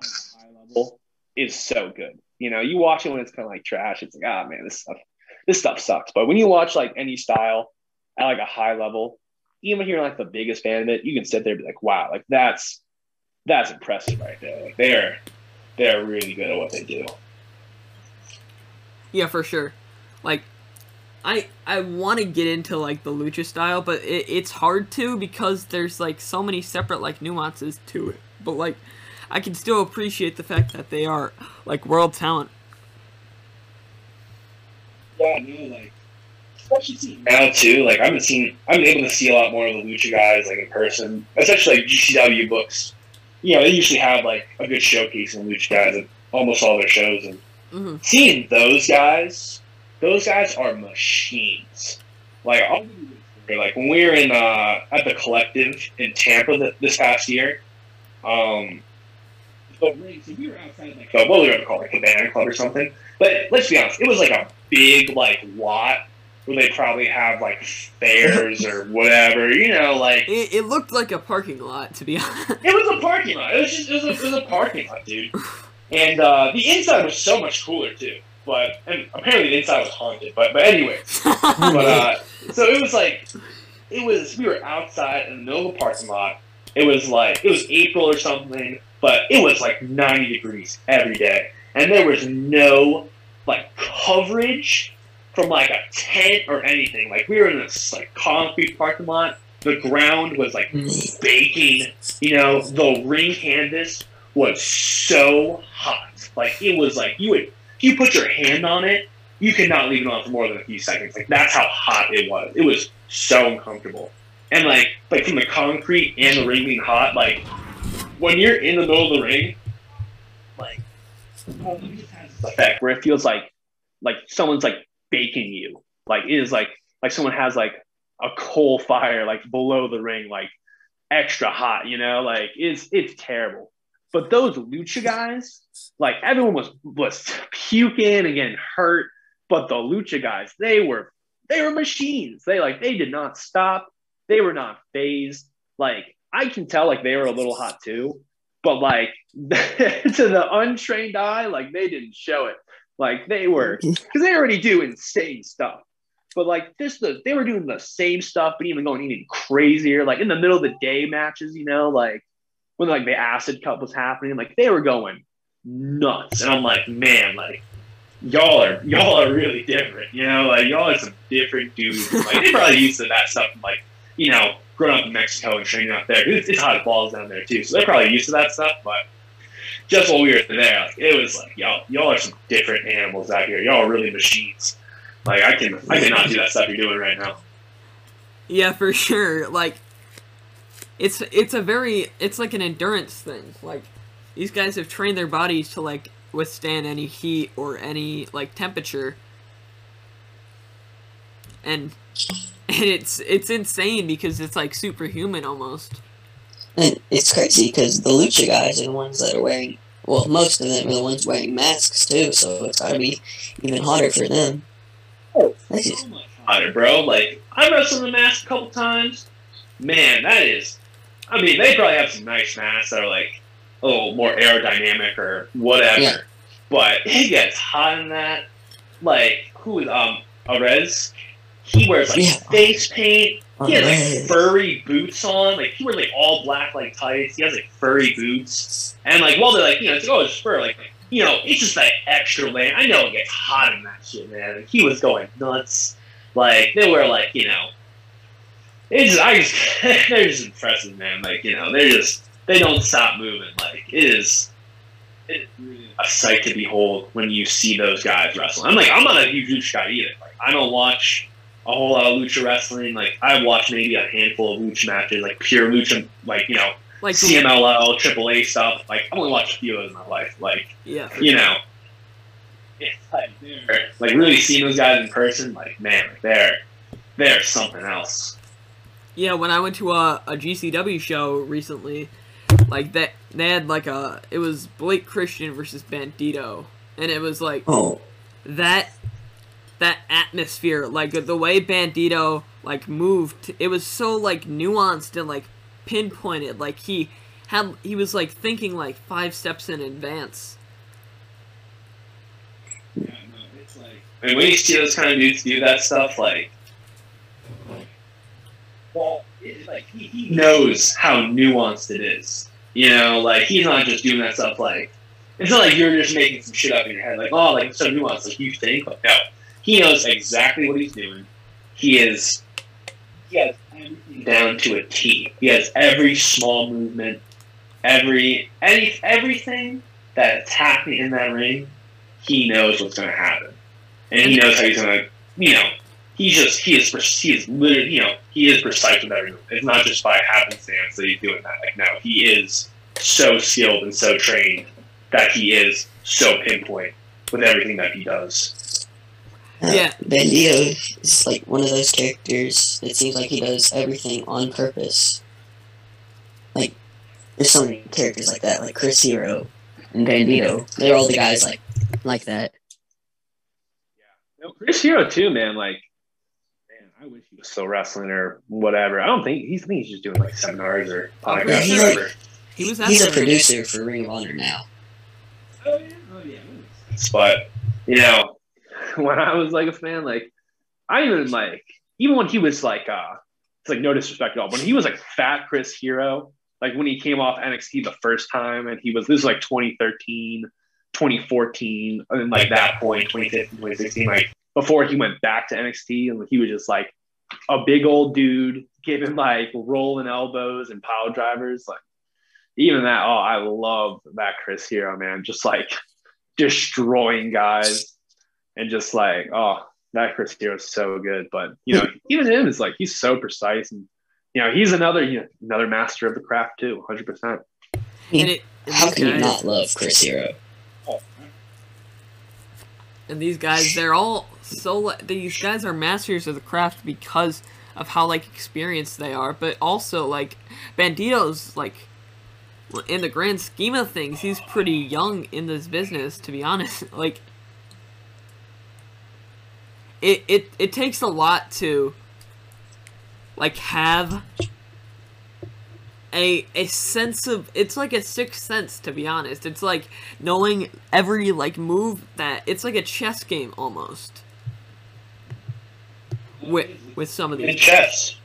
at a high level is so good. You know, you watch it when it's kind of like trash. It's like, ah, man, this stuff, this stuff sucks. But when you watch like any style at like a high level, even if you're like the biggest fan of it, you can sit there and be like, wow, like that's that's impressive right there. Like they're they're really good at what they do. Yeah, for sure. Like, I I want to get into like the lucha style, but it, it's hard to because there's like so many separate like nuances to it. But like, I can still appreciate the fact that they are like world talent. Yeah, no, like especially seeing now too. Like I've been seeing, I've been able to see a lot more of the lucha guys like in person, especially like GCW books. You know, they usually have like a good showcase in lucha guys at almost all their shows, and hmm seeing those guys, those guys are machines. Like, I'll give you this, like when we were in uh, at the collective in Tampa th- this past year, um, but so we were outside like what we were gonna call it, like a band club or something. But let's be honest, it was like a big like lot where they probably have like fairs or whatever, you know, like It, it looked like a parking lot, to be honest. it was a parking lot. It was just it was a, it was a parking lot, dude. And uh, the inside was so much cooler too. but and apparently the inside was haunted. But but anyway, but uh, so it was like it was we were outside in the middle of a parking lot. It was like it was April or something, but it was like 90 degrees every day, and there was no like coverage from like a tent or anything. Like we were in this like concrete parking lot. The ground was like baking. You know, the ring canvas was so hot. Like it was like you would you put your hand on it, you could not leave it on for more than a few seconds. Like that's how hot it was. It was so uncomfortable. And like like from the concrete and the ring being hot, like when you're in the middle of the ring, like effect where it feels like like someone's like baking you. Like it is like like someone has like a coal fire like below the ring, like extra hot, you know, like it's it's terrible. But those lucha guys, like everyone was was puking and getting hurt. But the lucha guys, they were they were machines. They like they did not stop. They were not phased. Like I can tell like they were a little hot too. But like to the untrained eye, like they didn't show it. Like they were because they already do insane stuff. But like this, the they were doing the same stuff, but even going even crazier. Like in the middle of the day matches, you know, like when like the acid cup was happening, like they were going nuts. And I'm like, man, like y'all are y'all are really different. You know, like y'all are some different dudes. Like they probably used to that stuff. Like you know, growing up in Mexico and training out there, it's, it's hot balls down there too. So they're probably used to that stuff. But just while we were there, like, it was like y'all y'all are some different animals out here. Y'all are really machines. Like I can I cannot do that stuff you're doing right now. Yeah, for sure. Like it's it's a very it's like an endurance thing. Like these guys have trained their bodies to like withstand any heat or any like temperature. And and it's it's insane because it's like superhuman almost. And it's crazy because the lucha guys are the ones that are wearing. Well, most of them are the ones wearing masks too, so it's gotta be even hotter for them. Oh, That's just- so much hotter, bro. Like I wrestled in a mask a couple times. Man, that is. I mean, they probably have some nice masks that are like a little more aerodynamic or whatever. Yeah. But it gets hot in that. Like who is um Arez? He wears like Yeah. face paint. He has like furry boots on. Like he wears like all black like tights. He has like furry boots. And like while they're like, you know, it's like, oh it's fur, like you know, it's just like extra layer. I know it gets hot in that shit, man. And he was going nuts. Like they were like, you know, it's I just they're just impressive, man. Like you know, they're just they don't stop moving. Like it is, it a sight to behold when you see those guys wrestle. I'm like, I'm not a huge guy either. Like I don't watch a whole lot of lucha wrestling. Like I watched maybe a handful of lucha matches, like pure lucha, like you know, Like CMLL, AAA stuff. Like I've only watched a few of those in my life. Like yeah. you know, it's like, they're- like really seeing those guys in person, like man, like they're they're something else. Yeah, when I went to a, a GCW show recently, like that they had like a it was Blake Christian versus Bandito, and it was like Oh, that that atmosphere, like the way Bandito like moved, it was so like nuanced and like pinpointed. Like he had he was like thinking like five steps in advance. Yeah, no, it's I mean, when you see those kind of dudes do that stuff, like, well, it's like he, he knows how nuanced it is. You know, like he's not just doing that stuff like it's not like you're just making some shit up in your head, like oh, like it's so nuanced, like you think. like, no, he knows exactly what he's doing. He is he has everything down to a T. He has every small movement, every any everything that's happening in that ring. He knows what's going to happen, and he knows how he's going to, you know, he's just he is he is literally you know he is precise with everything. It's not just by happenstance that he's doing that. Like no, he is so skilled and so trained that he is so pinpoint with everything that he does. Uh, Yeah. Bandito is like one of those characters. It seems like he does everything on purpose. Like, there's so many characters like that, like Chris Hero and Bandito. They're all the guys like like that. Yeah. No, Chris Hero too, man. Like, man, I wish he was still wrestling or whatever. I don't think he's I think he's just doing like seminars or podcasts Yeah, or whatever. like- He was He's a producer for Ring of Honor now. Oh yeah, oh yeah. But you know, when I was like a fan, like I even like even when he was like uh it's like no disrespect at all. When he was like fat Chris Hero, like when he came off NXT the first time and he was this was like 2013, 2014, and like that point, 2015, 2016, like before he went back to NXT and he was just like a big old dude giving like rolling elbows and power drivers. Like even that, oh, I love that Chris Hero, man. Just like destroying guys and just like, oh, that Chris Hero is so good. But you know, even him is like he's so precise and you know, he's another you know, another master of the craft too, hundred percent. mean, it, and How these can you guys- not love Chris Hero? And these guys, they're all so. li- These guys are masters of the craft because of how like experienced they are, but also like Bandito's like in the grand scheme of things, he's pretty young in this business. To be honest, like it it it takes a lot to like have a a sense of it's like a sixth sense to be honest it's like knowing every like move that it's like a chess game almost with with some of human these chess.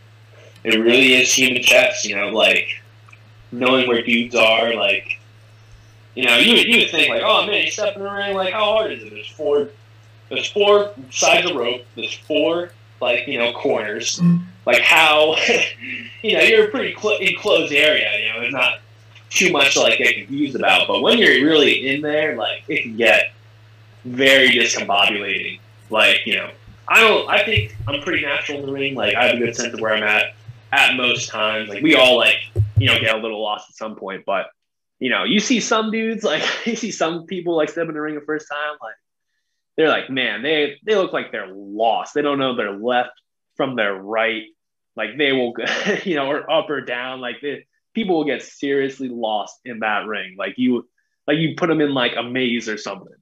It really is human chess, you know, like knowing where dudes are, like you know, you would you would think like, oh man, you step in the ring, like how hard is it? There's four there's four sides of rope, there's four like, you know, corners. Like how you know, you're a pretty cl- enclosed area, you know, there's not too much to like get confused about. But when you're really in there, like it can get very discombobulating. Like, you know, I don't. I think I'm pretty natural in the ring. Like I have a good sense of where I'm at at most times. Like we all like you know get a little lost at some point, but you know you see some dudes like you see some people like step in the ring the first time like they're like man they they look like they're lost. They don't know their left from their right. Like they will you know or up or down. Like they, people will get seriously lost in that ring. Like you like you put them in like a maze or something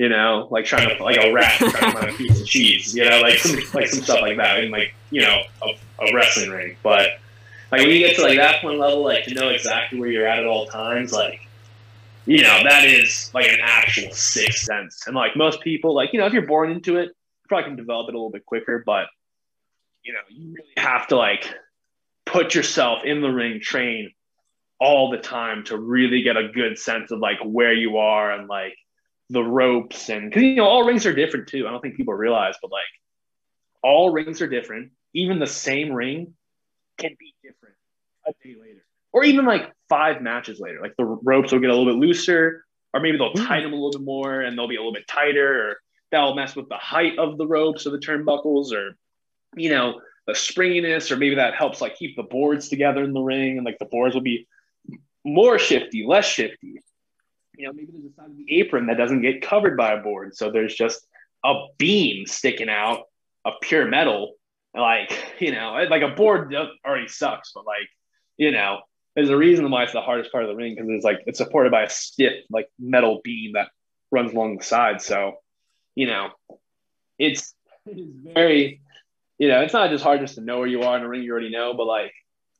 you know, like trying to like a rat trying to find a piece of cheese, you know, like some, like some stuff like that in like you know a, a wrestling ring. But like when you get to like that point level, like to know exactly where you're at at all times, like you know that is like an actual sixth sense. And like most people, like you know, if you're born into it, you probably can develop it a little bit quicker. But you know, you really have to like put yourself in the ring, train all the time to really get a good sense of like where you are and like the ropes and because you know all rings are different too. I don't think people realize, but like all rings are different. Even the same ring can be different a day later, or even like five matches later. Like the ropes will get a little bit looser, or maybe they'll hmm. tighten them a little bit more, and they'll be a little bit tighter, or that'll mess with the height of the ropes or the turnbuckles, or you know the springiness, or maybe that helps like keep the boards together in the ring, and like the boards will be more shifty, less shifty you know, maybe there's a side of the apron that doesn't get covered by a board. So there's just a beam sticking out of pure metal. Like, you know, like a board already sucks, but like, you know, there's a reason why it's the hardest part of the ring because it's like it's supported by a stiff, like metal beam that runs along the side. So, you know, it's, it's very, you know, it's not just hard just to know where you are in a ring you already know, but like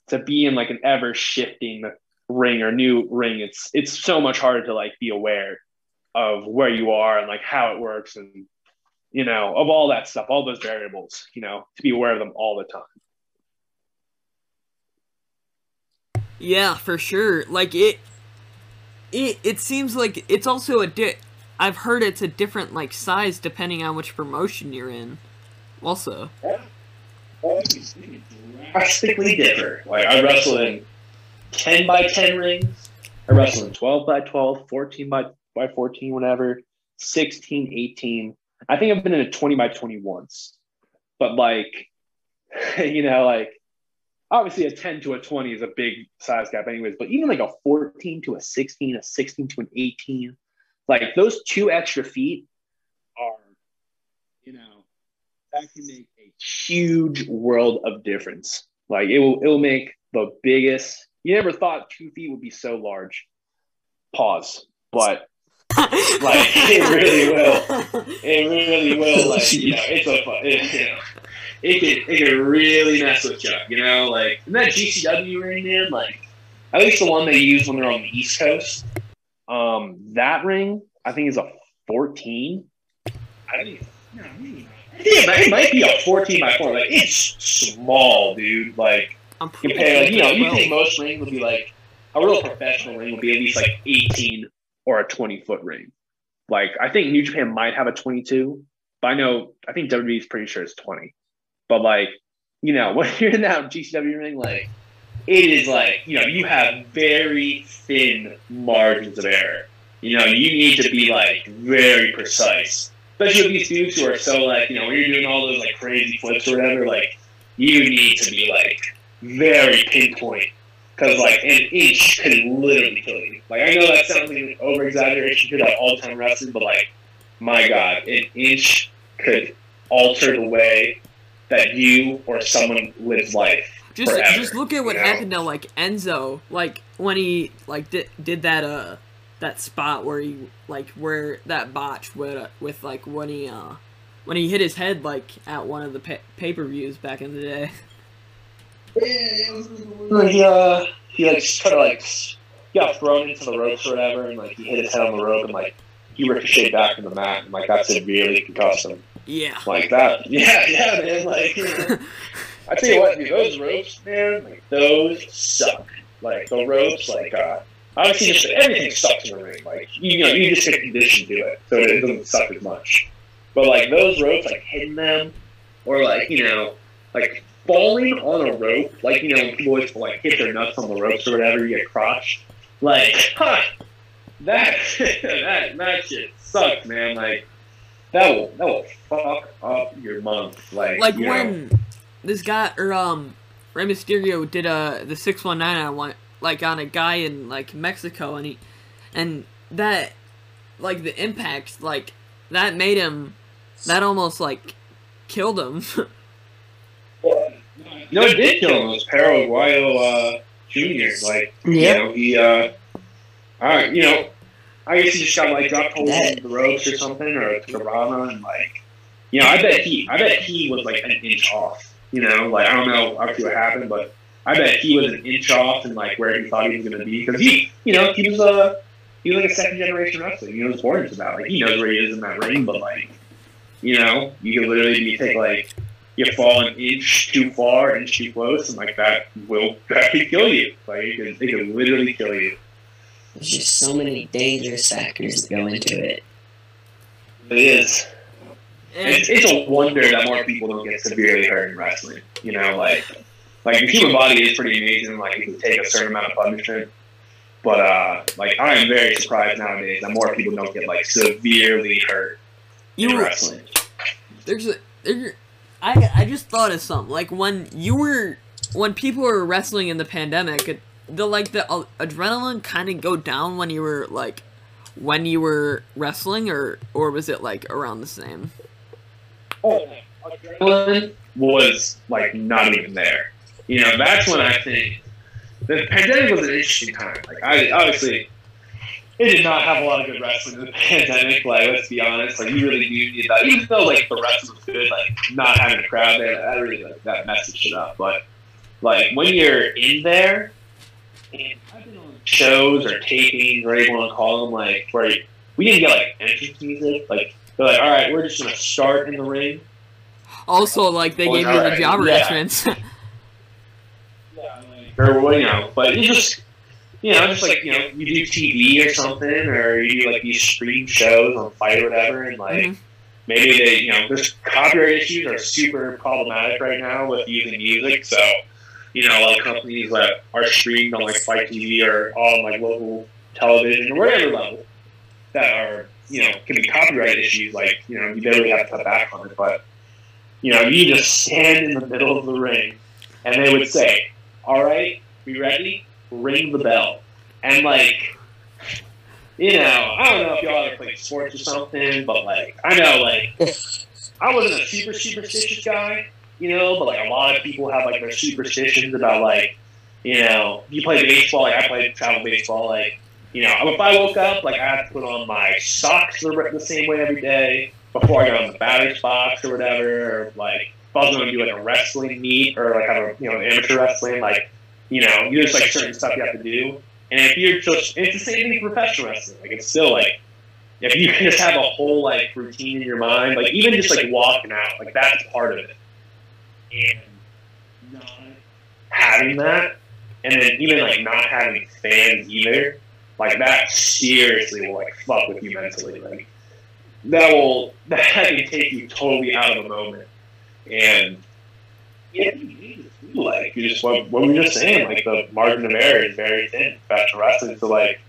to be in like an ever shifting ring or new ring it's it's so much harder to like be aware of where you are and like how it works and you know of all that stuff all those variables you know to be aware of them all the time Yeah, for sure. Like it, it it seems like it's also a di- I've heard it's a different like size depending on which promotion you're in. Also, drastically different. Like I wrestle in ten by ten rings. i wrestle in 12 by 12 14 by by 14 whatever 16 18 i think i've been in a 20 by 20 once but like you know like obviously a 10 to a 20 is a big size gap anyways but even like a 14 to a 16 a 16 to an 18 like those two extra feet are you know that can make a huge world of difference. Like it will it will make the biggest you never thought two feet would be so large. Pause. But like it really will. It really will like you know it's a fun it, you know it could it can really mess with you you know like and that GCW ring man like at least the one they use when they're on the East Coast um that ring I think is a 14 I don't even. No, maybe not. Yeah, it might- be a 14 by 4. Like, it's small, dude. Like, I'm pretty compare, like, you know, you think most rings would be like, a real professional ring would be at least like 18 or a 20 foot ring. Like, I think New Japan might have a 22, but I know, I think WWE is pretty sure it's 20. But, like, you know, when you're in that GCW ring, like, it is like, you know, you have very thin margins of error. You know, you need to be, like, very precise. Especially with these dudes who are so, like, you know, when you're doing all those, like, crazy flips or whatever, like, you need to be, like, very pinpoint because like an inch could literally kill you. Like I know that sounds like an over exaggeration to like all time wrestling, but like my god, an inch could alter the way that you or someone lives life. Just forever, just look at what you know? happened to like Enzo, like when he like did did that uh that spot where he like where that botch with uh, with like when he uh when he hit his head like at one of the pa- pay per views back in the day. Yeah, He uh he like tried to like got thrown into the ropes or whatever, and like he hit his head on the rope and like he ricocheted back from the mat, and like that severely concussed him. Yeah. Like that, yeah, yeah, man. Like you know. I tell you what, dude, those ropes, man, like those suck. Like the ropes, like uh, obviously just everything sucks in the ring. Like you know, you just get conditioned to it, so it doesn't suck as much. But like those ropes, like hitting them, or like you know, like falling on a rope, like you know, when people always like hit their nuts on the ropes or whatever, you get crotched. Like, huh, that that that shit sucks, man. Like that will that will fuck up your month. Like like you know. when this guy or um Rey Mysterio did uh the six one nine I want like on a guy in like Mexico and he and that like the impact like that made him that almost like killed him. No, it did kill him. It was Perro Aguayo uh, Jr. Like, you know, he, uh, all right, you know, I guess he just got like dropped hold That- the ropes or something, or a Tirana, and like, you know, I bet he, I bet he was like an inch off. You know, like I don't know obviously what happened, but I bet he was an inch off and like where he thought he was going to be because he, you know, he was a, he was like a second generation wrestler. You know, was born into that. Like he knows where he is in that ring, but like, you know, you can literally be take like you fall an inch too far, inch too close, and like that will that could kill you. Like it could, it could literally kill you. There's just so many dangerous factors that go into it. It is. It's, it's a wonder that more people don't get severely hurt in wrestling. You know, like like the human body is pretty amazing. Like it can take a certain amount of punishment. But uh, like I am very surprised nowadays that more people don't get like severely hurt in you wrestling. there's a there, I I just thought of something like when you were when people were wrestling in the pandemic it, the like the uh, adrenaline kind of go down when you were like when you were wrestling or or was it like around the same Oh, adrenaline was like not even there. You know, that's when I think the pandemic was an interesting time. Like I obviously it did not have a lot of good wrestling in the pandemic, like let's be honest. Like you really do need that. Even though like the wrestling was good, like not having a crowd there, that really like that messed shit up. But like when you're in there and I've been on shows or tapings or whatever you want to call them, like where we didn't get like entrance music, like they're like, all right, we're just gonna start in the ring. also like they Well, gave you the alright, jobber yeah. entrance or well, you know, but you just you know, just like you know, you do TV or something, or you do like these stream shows on FITE or whatever, and like Mhm. maybe they, you know, there's copyright issues are super problematic right now with using music, so you know, a lot of companies that are streamed on like FITE TV or on like local television or whatever level that are you know can be copyright issues, like you know, you literally have to cut back on it, but you know, you just stand in the middle of the ring, and they would say, "All right, we ready? Ring the bell." And like, you know, I don't know if y'all ever played sports or something, but like, I know like, I wasn't a super superstitious guy, you know, but like a lot of people have like their superstitions about like, you know, you play baseball, like I played travel baseball, like, you know, if I woke up, like I had to put on my socks the, the same way every day before I got on the batter's box or whatever, or like if I was going to do like a wrestling meet or like have a you know amateur wrestling, like you know, there's like certain stuff you have to do. And if you're just, it's the same thing for professional wrestling. Like it's still like if you just have a whole like routine in your mind, like even just like walking out, like that's part of it. And not having that, and then even like not having fans either, like that seriously will like fuck with you mentally. Like that will that can take you totally out of the moment. And yeah, like you just what, what we were just saying, like the margin of error is very thin. Professional wrestling, so like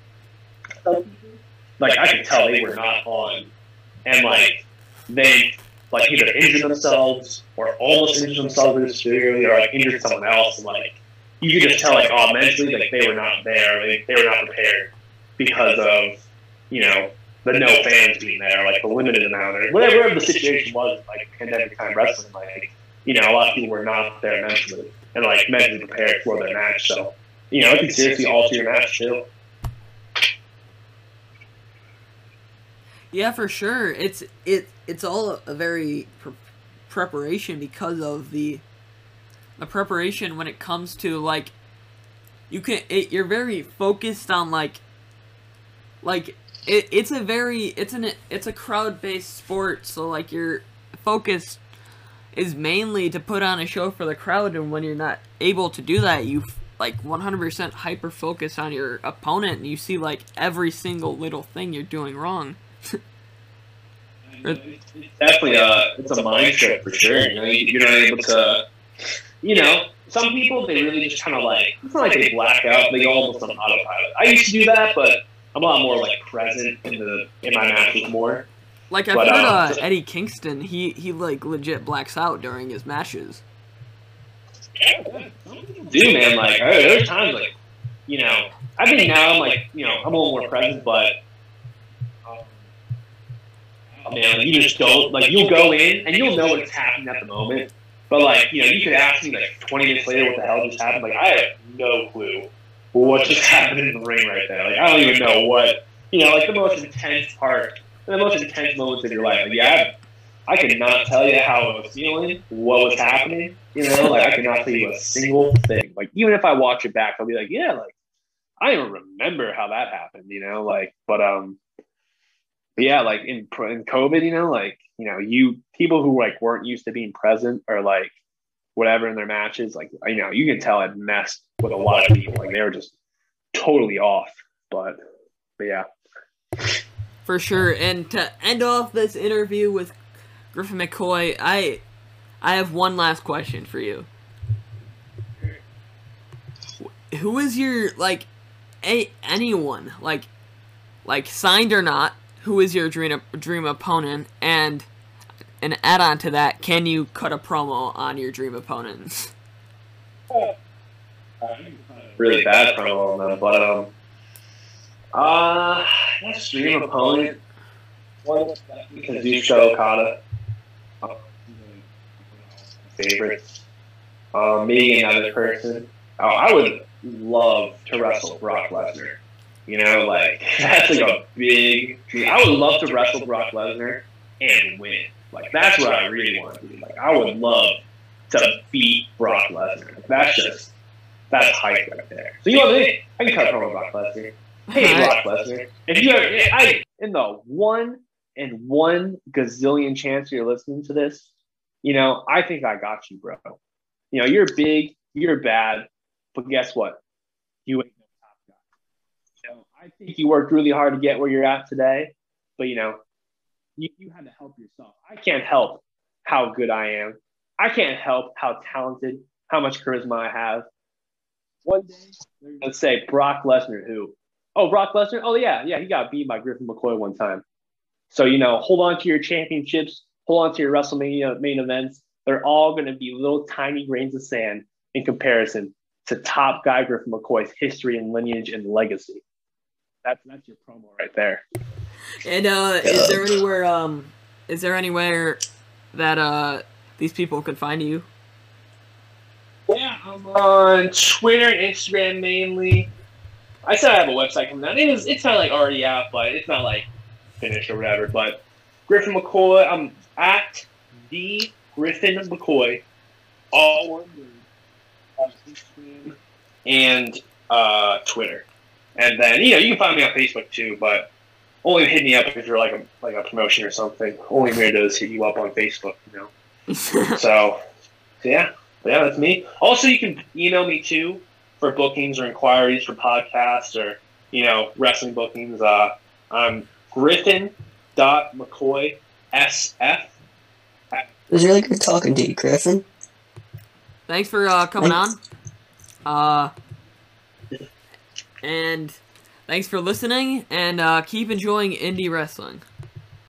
like I could tell they were not on, and like they like either injured themselves or almost injured themselves really severely or like injured someone else, and like you could just tell like oh mentally like they were not there, they, they were not prepared because of you know the no fans being there, like the limited amount or whatever the situation was, like pandemic time wrestling, like you know a lot of people were not there mentally and like mentally prepared for their match, so you know it could seriously alter your match too. Yeah, for sure. It's it it's all a very pre- preparation because of the the preparation when it comes to like you can it, you're very focused on like like it, it's a very it's an it's a crowd based sport so like your focus is mainly to put on a show for the crowd and when you're not able to do that you like 100% hyper focus on your opponent and you see like every single little thing you're doing wrong definitely a it's a mind trip for sure. You know, you're not able to, you know, some people they really just kind of like it's not like they black out. They go almost on autopilot. I used to do that, but I'm a lot more like present in the in my matches more. Like I've But, heard uh, uh, Eddie Kingston, he he like legit blacks out during his matches. Dude, man, like there- there's times like, you know, I think now I'm like, you know, I'm a little more present, but. Man, you just don't like you'll go in and you'll know what's happening at the moment, but like you know you could ask me like 20 minutes later what the hell just happened. Like I have no clue what just happened in the ring right there. Like I don't even know what you know like the most intense part, the most intense moments of your life. Like yeah, I, I could not tell you how I was feeling, what was happening. You know, like I could not tell you a single thing. Like even if I watch it back, I'll be like, yeah, like I don't remember how that happened. You know, like but um. But yeah, like in in COVID, you know, like you know, you people who like weren't used to being present or like whatever in their matches, like you know, you can tell it messed with a lot of people. Like they were just totally off. But but yeah, For sure. And to end off this interview with Griffin McCoy, I I have one last question for you. Who is your like a anyone like like signed or not? Who is your dream dream opponent? And an add on to that, can you cut a promo on your dream opponents? really bad promo on them. But um, uh, next dream opponent. One Kazuchika Okada. Um, favorites. Um, maybe another person. Oh, I would love to wrestle Brock Lesnar. You know, like that's like a big. I would love to wrestle Brock Lesnar and win. Like that's what I really want to do. Like I would love to beat Brock Lesnar. Like, that's just that's hype right there. So you know what I can cut a promo Brock Lesnar. Hey Brock Lesnar. If you ever, I in the one and one gazillion chance you're listening to this, you know, I think I got you, bro. You know, you're big, you're bad, but guess what? You ain't no top guy. You know, I think you worked really hard to get where you're at today, but you know, you, you had to help yourself. I can't help how good I am. I can't help how talented, how much charisma I have. One day, let's say Brock Lesnar, who? Oh, Brock Lesnar. Oh yeah, yeah, he got beat by Griffin McCoy one time. So you know, hold on to your championships, hold on to your WrestleMania main events. They're all going to be little tiny grains of sand in comparison to top guy Griffin McCoy's history and lineage and legacy. That's that's your promo right there. And uh, is there anywhere um is there anywhere that uh these people can find you? Yeah, I'm on Twitter and Instagram mainly. I said I have a website coming out. It is it's not like already out, but it's not like finished or whatever. But Griffin McCoy, I'm at the Griffin McCoy, all one word, on Instagram and uh, Twitter. And then you know you can find me on Facebook too. But only hit me up if you're like a like a promotion or something. Only weirdos hit you up on Facebook, you know. So, so yeah, yeah, that's me. Also, you can email me too for bookings or inquiries for podcasts or you know wrestling bookings. Uh, I'm Griffin dot McCoy SF. It was really good talking to you, Griffin. Thanks for uh, coming Thanks. on. Uh, and thanks for listening, and uh, keep enjoying indie wrestling.